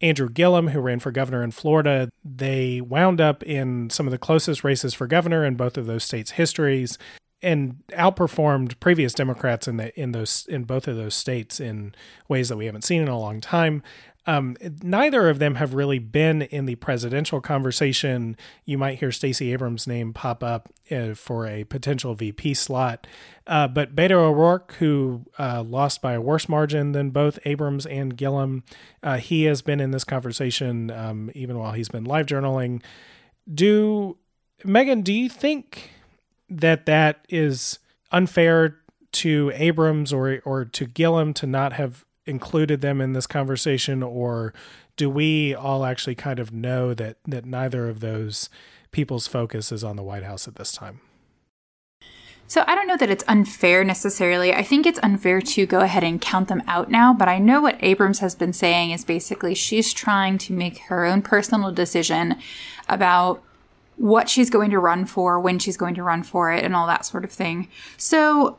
Andrew Gillum, who ran for governor in Florida, they wound up in some of the closest races for governor in both of those states' histories and outperformed previous Democrats in the in those in both of those states in ways that we haven't seen in a long time. Um, neither of them have really been in the presidential conversation. You might hear Stacey Abrams' name pop up uh, for a potential VP slot. Uh, but Beto O'Rourke, who uh, lost by a worse margin than both Abrams and Gillum, uh, he has been in this conversation um, even while he's been live journaling. Do Megan, do you think that that is unfair to Abrams or or to Gillum to not have included them in this conversation, or do we all actually kind of know that that neither of those people's focus is on the White House at this time? So I don't know that it's unfair necessarily. I think it's unfair to go ahead and count them out now, but I know what Abrams has been saying is basically she's trying to make her own personal decision about what she's going to run for, when she's going to run for it, and all that sort of thing. So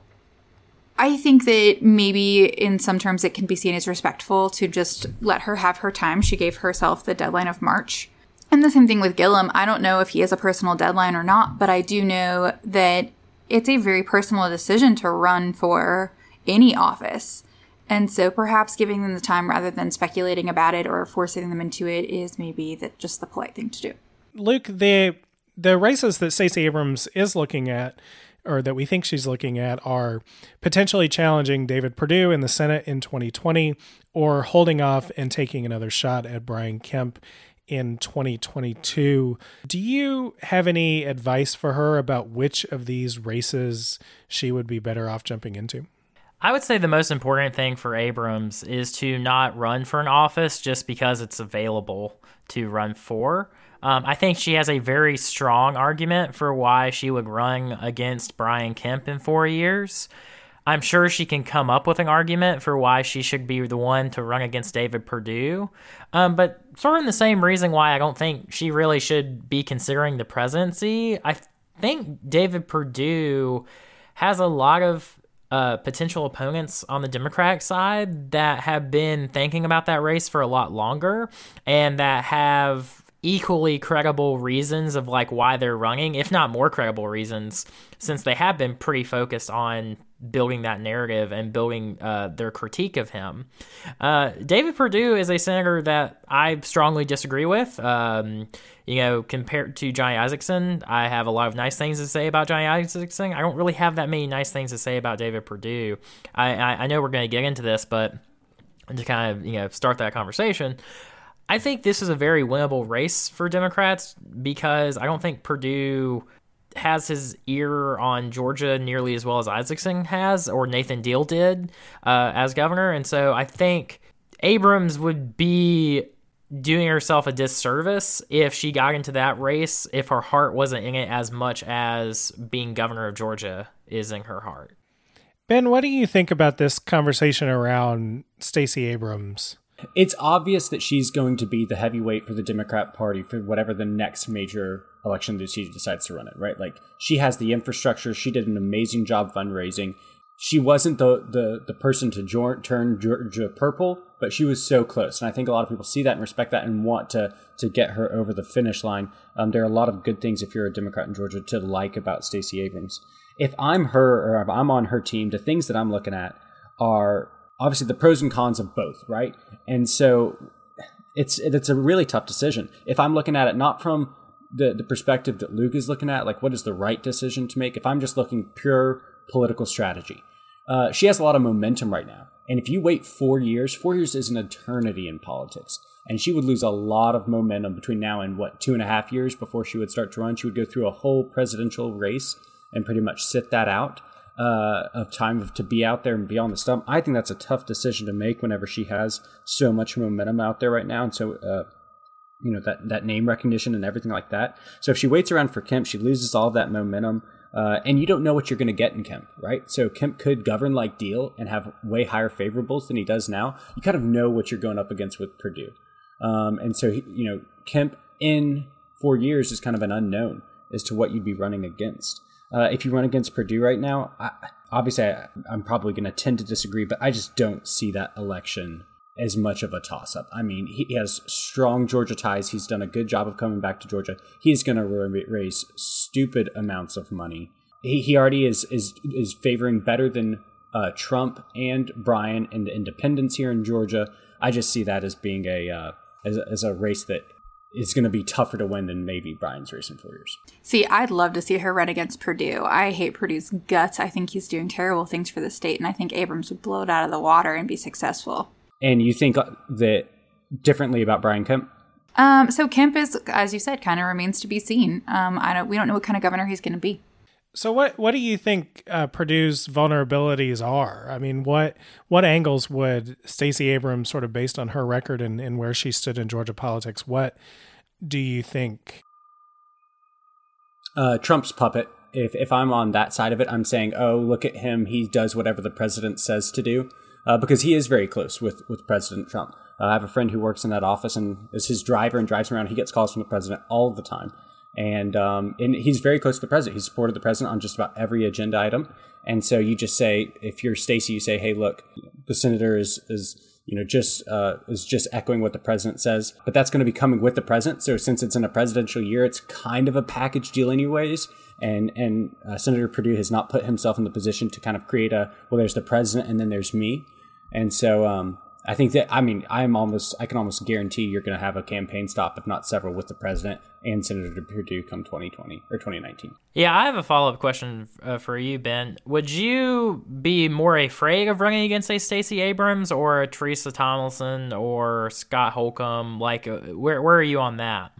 I think that maybe in some terms it can be seen as respectful to just let her have her time. She gave herself the deadline of March. And the same thing with Gillum. I don't know if he has a personal deadline or not, but I do know that it's a very personal decision to run for any office. And so perhaps giving them the time rather than speculating about it or forcing them into it is maybe the, just the polite thing to do. Luke, the the races that Stacey Abrams is looking at or that we think she's looking at are potentially challenging David Perdue in the Senate in 2020 or holding off and taking another shot at Brian Kemp in 2022. Do you have any advice for her about which of these races she would be better off jumping into? I would say the most important thing for Abrams is to not run for an office just because it's available to run for. Um, I think she has a very strong argument for why she would run against Brian Kemp in four years. I'm sure she can come up with an argument for why she should be the one to run against David Perdue. Um, but sort of the same reason why I don't think she really should be considering the presidency. I think David Perdue has a lot of uh, potential opponents on the Democratic side that have been thinking about that race for a lot longer and that have equally credible reasons of like why they're running, if not more credible reasons, since they have been pretty focused on building that narrative and building uh, their critique of him. Uh, David Perdue is a senator that I strongly disagree with. Um, you know, compared to Johnny Isakson, I have a lot of nice things to say about Johnny Isakson. I don't really have that many nice things to say about David Perdue. I, I, I know we're going to get into this, but to kind of you know start that conversation. I think this is a very winnable race for Democrats because I don't think Perdue has his ear on Georgia nearly as well as Isakson has, or Nathan Deal did uh, as governor. And so I think Abrams would be doing herself a disservice if she got into that race if her heart wasn't in it as much as being governor of Georgia is in her heart. Ben, what do you think about this conversation around Stacey Abrams? It's obvious that she's going to be the heavyweight for the Democrat Party for whatever the next major election that she decides to run it, right? Like she has the infrastructure. She did an amazing job fundraising. She wasn't the the, the person to turn Georgia purple, but she was so close. And I think a lot of people see that and respect that and want to to get her over the finish line. Um, there are a lot of good things if you're a Democrat in Georgia to like about Stacey Abrams. If I'm her or if I'm on her team, the things that I'm looking at are obviously the pros and cons of both, right? And so it's it's a really tough decision. If I'm looking at it not from the the perspective that Luke is looking at, like what is the right decision to make? If I'm just looking pure political strategy, uh, she has a lot of momentum right now. And if you wait four years, four years is an eternity in politics. And she would lose a lot of momentum between now and what, two and a half years before she would start to run. She would go through a whole presidential race and pretty much sit that out uh, of time to be out there and be on the stump. I think that's a tough decision to make whenever she has so much momentum out there right now, and so uh, you know that that name recognition and everything like that. So if she waits around for Kemp, she loses all of that momentum. Uh, and you don't know what you're going to get in Kemp, right? So Kemp could govern like Deal and have way higher favorables than he does now. You kind of know what you're going up against with Perdue, um, and so you know Kemp in four years is kind of an unknown as to what you'd be running against. Uh, if you run against Perdue right now, I, obviously I, I'm probably going to tend to disagree, but I just don't see that election as much of a toss up. I mean, he has strong Georgia ties. He's done a good job of coming back to Georgia. He's going to raise stupid amounts of money. He, he already is is is favoring better than uh, Trump and Bryan and the independents here in Georgia. I just see that as being a uh, as, as a race that is going to be tougher to win than maybe Brian's race in four years. See, I'd love to see her run against Perdue. I hate Perdue's guts. I think he's doing terrible things for the state, and I think Abrams would blow it out of the water and be successful. And you think that differently about Brian Kemp? Um, so Kemp is, as you said, kind of remains to be seen. Um, I don't, we don't know what kind of governor he's going to be. So what what do you think uh, Perdue's vulnerabilities are? I mean, what what angles would Stacey Abrams, sort of based on her record and, and where she stood in Georgia politics, what do you think? Uh, Trump's puppet. If if I'm on that side of it, I'm saying, oh, look at him. He does whatever the president says to do, uh, because he is very close with with President Trump. Uh, I have a friend who works in that office and is his driver and drives around. He gets calls from the president all the time and um, and he's very close to the president. He supported the president on just about every agenda item. And so you just say, if you're Stacey, you say, hey, look, the senator is is you know just uh, is just echoing what the president says, but that's going to be coming with the president. So since it's in a presidential year, it's kind of a package deal, anyways. And and uh, Senator Perdue has not put himself in the position to kind of create a well, there's the president and then there's me. And so um, I think that I mean I'm almost I can almost guarantee you're going to have a campaign stop, if not several, with the president and Senator Perdue come 2020 or 2019. Yeah, I have a follow up question uh, for you, Ben. Would you be more afraid of running against a Stacey Abrams or a Teresa Tomlinson or Scott Holcomb? Like, uh, where where are you on that?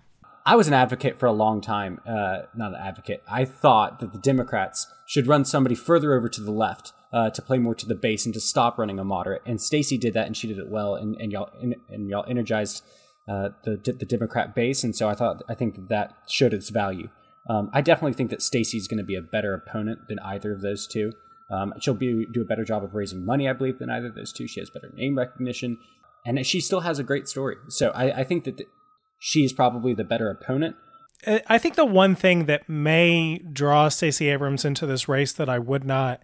I was an advocate for a long time. Uh, not an advocate. I thought that the Democrats should run somebody further over to the left uh, to play more to the base and to stop running a moderate. And Stacey did that, and she did it well. And, and y'all and, and y'all energized uh, the the Democrat base, and so I thought I think that, that showed its value. Um, I definitely think that Stacey's going to be a better opponent than either of those two. Um, she'll be, do a better job of raising money, I believe, than either of those two. She has better name recognition, and she still has a great story. So I, I think that the, she's probably the better opponent. I think the one thing that may draw Stacey Abrams into this race that I would not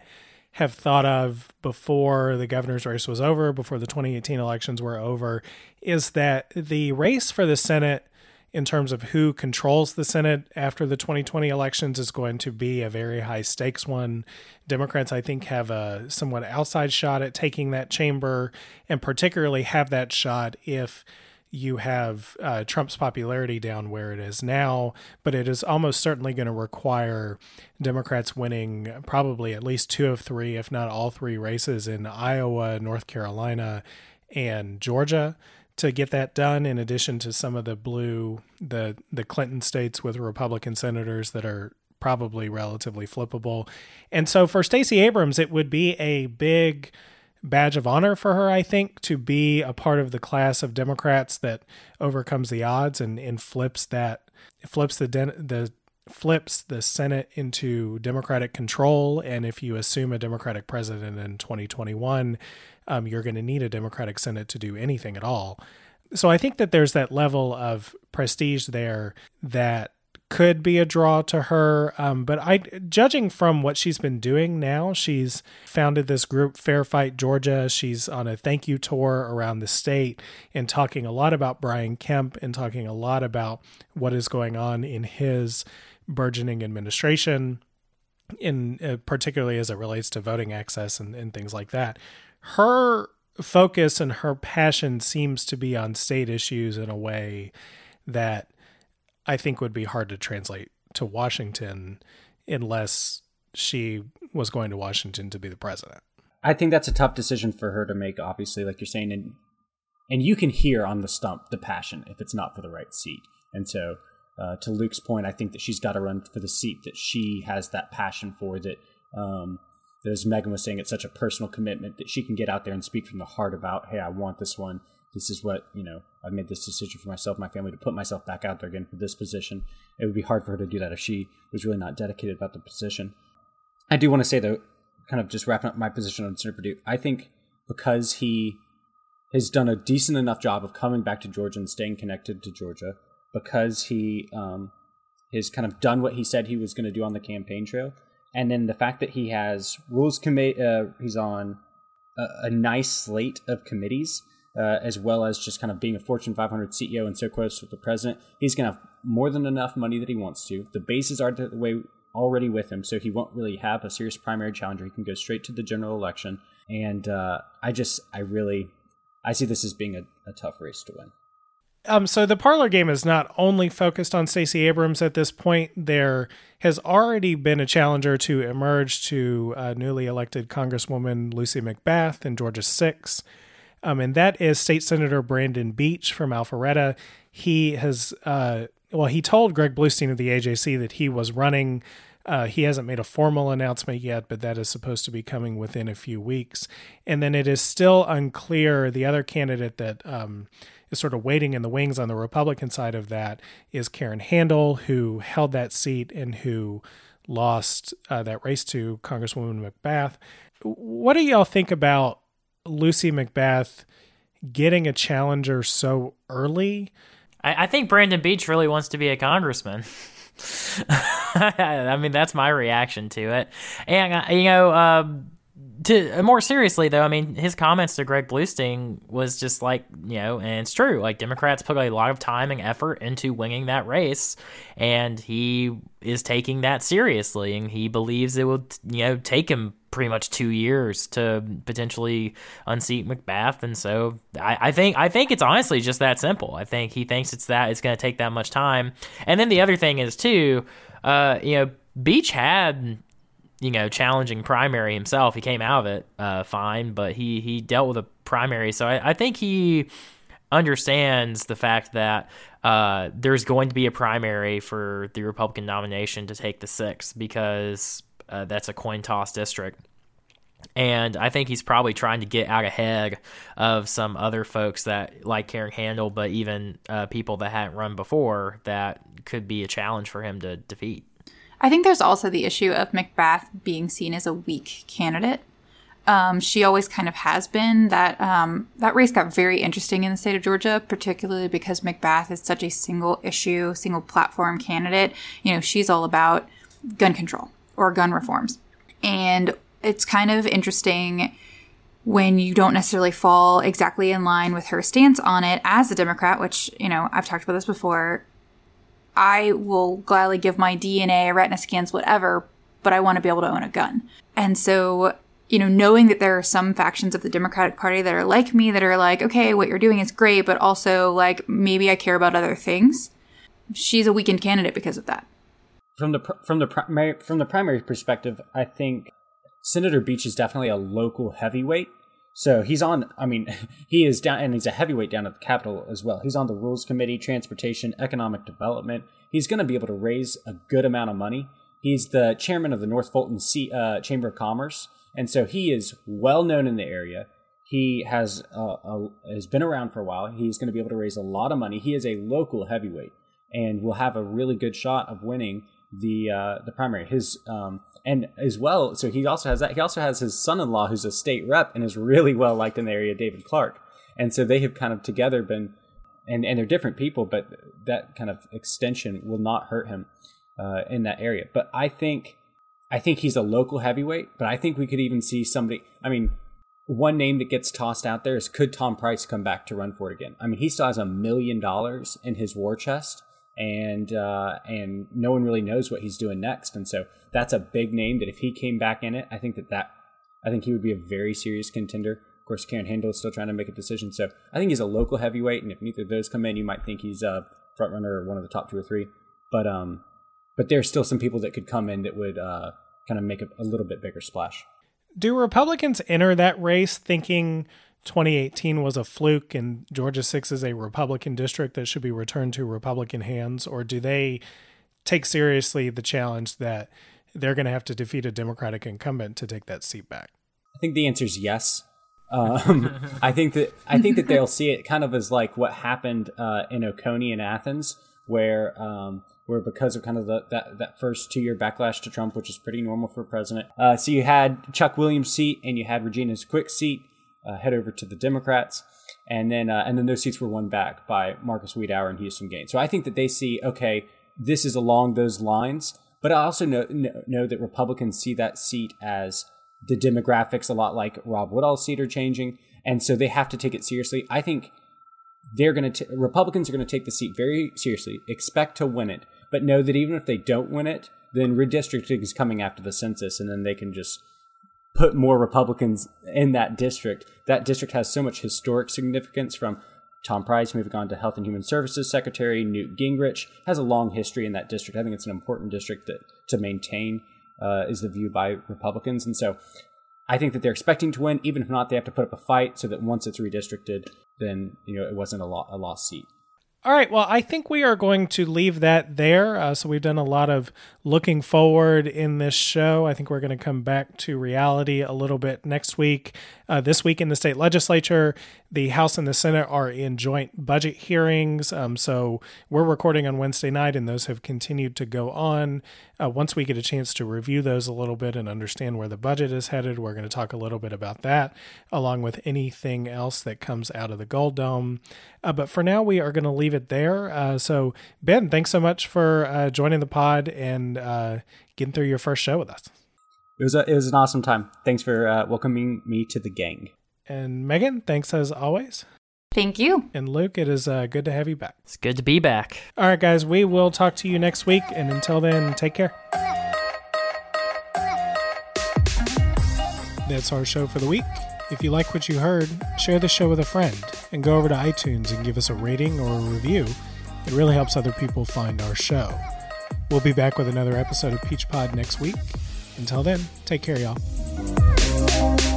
have thought of before the governor's race was over, before the 2018 elections were over, is that the race for the Senate, in terms of who controls the Senate after the 2020 elections, is going to be a very high stakes one. Democrats, I think, have a somewhat outside shot at taking that chamber, and particularly have that shot if you have uh, Trump's popularity down where it is now, but it is almost certainly going to require Democrats winning probably at least two of three, if not all three races in Iowa, North Carolina, and Georgia to get that done in addition to some of the blue the the Clinton states with Republican senators that are probably relatively flippable. And so for Stacey Abrams it would be a big badge of honor for her, I think, to be a part of the class of Democrats that overcomes the odds and, and flips that flips the den- the flips the Senate into Democratic control. And if you assume a Democratic president in 2021, um, you're going to need a Democratic Senate to do anything at all. So I think that there's that level of prestige there that could be a draw to her. Um, but I, judging from what she's been doing now, she's founded this group, Fair Fight Georgia. She's on a thank you tour around the state and talking a lot about Brian Kemp and talking a lot about what is going on in his burgeoning administration, in uh, particularly as it relates to voting access and, and things like that. Her focus and her passion seems to be on state issues in a way that I think would be hard to translate to Washington unless she was going to Washington to be the president. I think that's a tough decision for her to make, obviously, like you're saying, and and you can hear on the stump the passion if it's not for the right seat. And so, uh, to Luke's point, I think that she's got to run for the seat that she has that passion for. That, um, as Megan was saying, it's such a personal commitment that she can get out there and speak from the heart about, hey, I want this one this is what you know i've made this decision for myself my family to put myself back out there again for this position. It would be hard for her to do that if she was really not dedicated about the position. I do want to say though kind of just wrapping up my position on senator perdue i think because he has done a decent enough job of coming back to georgia and staying connected to georgia because he um, has kind of done what he said he was going to do on the campaign trail and then the fact that he has rules committee uh, he's on a, a nice slate of committees uh, as well as just kind of being a Fortune 500 CEO and so close with the president. He's going to have more than enough money that he wants to. The bases are the way already with him, so he won't really have a serious primary challenger. He can go straight to the general election. And uh, I just, I really, I see this as being a, a tough race to win. Um, so the parlor game is not only focused on Stacey Abrams at this point. There has already been a challenger to emerge to uh, newly elected Congresswoman Lucy McBath in Georgia 6. Um, and that is State Senator Brandon Beach from Alpharetta. He has, uh, well, he told Greg Bluestein of the AJC that he was running. Uh, he hasn't made a formal announcement yet, but that is supposed to be coming within a few weeks. And then it is still unclear. The other candidate that um, is sort of waiting in the wings on the Republican side of that is Karen Handel, who held that seat and who lost uh, that race to Congresswoman McBath. What do y'all think about Lucy McBath getting a challenger so early. I, I think Brandon Beach really wants to be a congressman. I mean, that's my reaction to it. And, uh, you know, um, to more seriously though, I mean, his comments to Greg Bluestein was just like, you know, and it's true. Like Democrats put a lot of time and effort into winning that race, and he is taking that seriously, and he believes it will, you know, take him pretty much two years to potentially unseat McBath, and so I, I think I think it's honestly just that simple. I think he thinks it's that it's going to take that much time, and then the other thing is too, uh, you know, Beach had you know, challenging primary himself. He came out of it uh, fine, but he he dealt with a primary. So I, I think he understands the fact that uh, there's going to be a primary for the Republican nomination to take the sixth because uh, that's a coin toss district. And I think he's probably trying to get out ahead of some other folks that like Karen Handel, but even uh, people that hadn't run before that could be a challenge for him to defeat. I think there's also the issue of McBath being seen as a weak candidate. Um, she always kind of has been. That um, that race got very interesting in the state of Georgia, particularly because McBath is such a single issue, single platform candidate. You know, she's all about gun control or gun reforms, and it's kind of interesting when you don't necessarily fall exactly in line with her stance on it as a Democrat, which you know I've talked about this before. I will gladly give my DNA, retina scans, whatever, but I want to be able to own a gun. And so, you know, knowing that there are some factions of the Democratic Party that are like me, that are like, okay, what you're doing is great, but also like maybe I care about other things. She's a weakened candidate because of that. From the from the primary from the primary perspective, I think Senator Beach is definitely a local heavyweight so he's on, I mean, he is down, and he's a heavyweight down at the Capitol as well. He's on the Rules Committee, Transportation, Economic Development. He's going to be able to raise a good amount of money. He's the chairman of the North Fulton C, uh, Chamber of Commerce. and so he is well known in the area. He has uh, a, has been around for a while. He's going to be able to raise a lot of money. He is a local heavyweight, and will have a really good shot of winning the uh, the primary. His um, and as well, so he also has that. He also has his son-in-law, who's a state rep and is really well liked in the area, David Clark. And so they have kind of together been, and and they're different people, but that kind of extension will not hurt him uh, in that area. But I think, I think he's a local heavyweight. But I think we could even see somebody. I mean, one name that gets tossed out there is could Tom Price come back to run for it again? I mean, he still has a million dollars in his war chest and uh, and no one really knows what he's doing next. And so that's a big name that if he came back in it, I think that that I think he would be a very serious contender. Of course, Karen Handel is still trying to make a decision, so I think he's a local heavyweight. And if neither of those come in, you might think he's a front runner or one of the top two or three. But um, but there's still some people that could come in that would uh, kind of make a, a little bit bigger splash. Do Republicans enter that race thinking 2018 was a fluke and Georgia 6 is a Republican district that should be returned to Republican hands? Or do they take seriously the challenge that they're going to have to defeat a Democratic incumbent to take that seat back? I think the answer is yes. Um, I think that I think that they'll see it kind of as like what happened uh, in Oconee and Athens, where um, where because of kind of the, that that first two year backlash to Trump, which is pretty normal for a president. Uh, so you had Chuck Williams' seat and you had Regina's Quick seat uh, head over to the Democrats, and then uh, and then those seats were won back by Marcus Wiedower and Houston Gaines. So I think that they see okay, this is along those lines, but I also know know, know that Republicans see that seat as the demographics a lot like Rob Woodall's seat are changing, and so they have to take it seriously. I think they're going to Republicans are going to take the seat very seriously, expect to win it, but know that even if they don't win it, then redistricting is coming after the census, and then they can just put more Republicans in that district. That district has so much historic significance from Tom Price moving on to Health and Human Services Secretary. Newt Gingrich has a long history in that district. I think it's an important district that, to maintain, uh, is the view by Republicans. And so I think that they're expecting to win. Even if not, they have to put up a fight so that once it's redistricted, then you know it wasn't a, lo- a lost seat. All right. Well, I think we are going to leave that there. Uh, so we've done a lot of looking forward in this show. I think we're going to come back to reality a little bit next week. Uh, this week in the state legislature, the House and the Senate are in joint budget hearings. Um, so we're recording on Wednesday night, and those have continued to go on. Uh, once we get a chance to review those a little bit and understand where the budget is headed, we're going to talk a little bit about that, along with anything else that comes out of the Gold Dome. Uh, but for now, we are going to leave it there. Uh, so, Ben, thanks so much for uh, joining the pod and uh, getting through your first show with us. It was a, it was an awesome time. Thanks for uh, welcoming me to the gang. And Megan, thanks as always. Thank you. And Luke, it is uh, good to have you back. It's good to be back. All right, guys, we will talk to you next week. And until then, take care. That's our show for the week. If you like what you heard, share the show with a friend and go over to iTunes and give us a rating or a review. It really helps other people find our show. We'll be back with another episode of Peach Pod next week. Until then, take care, y'all.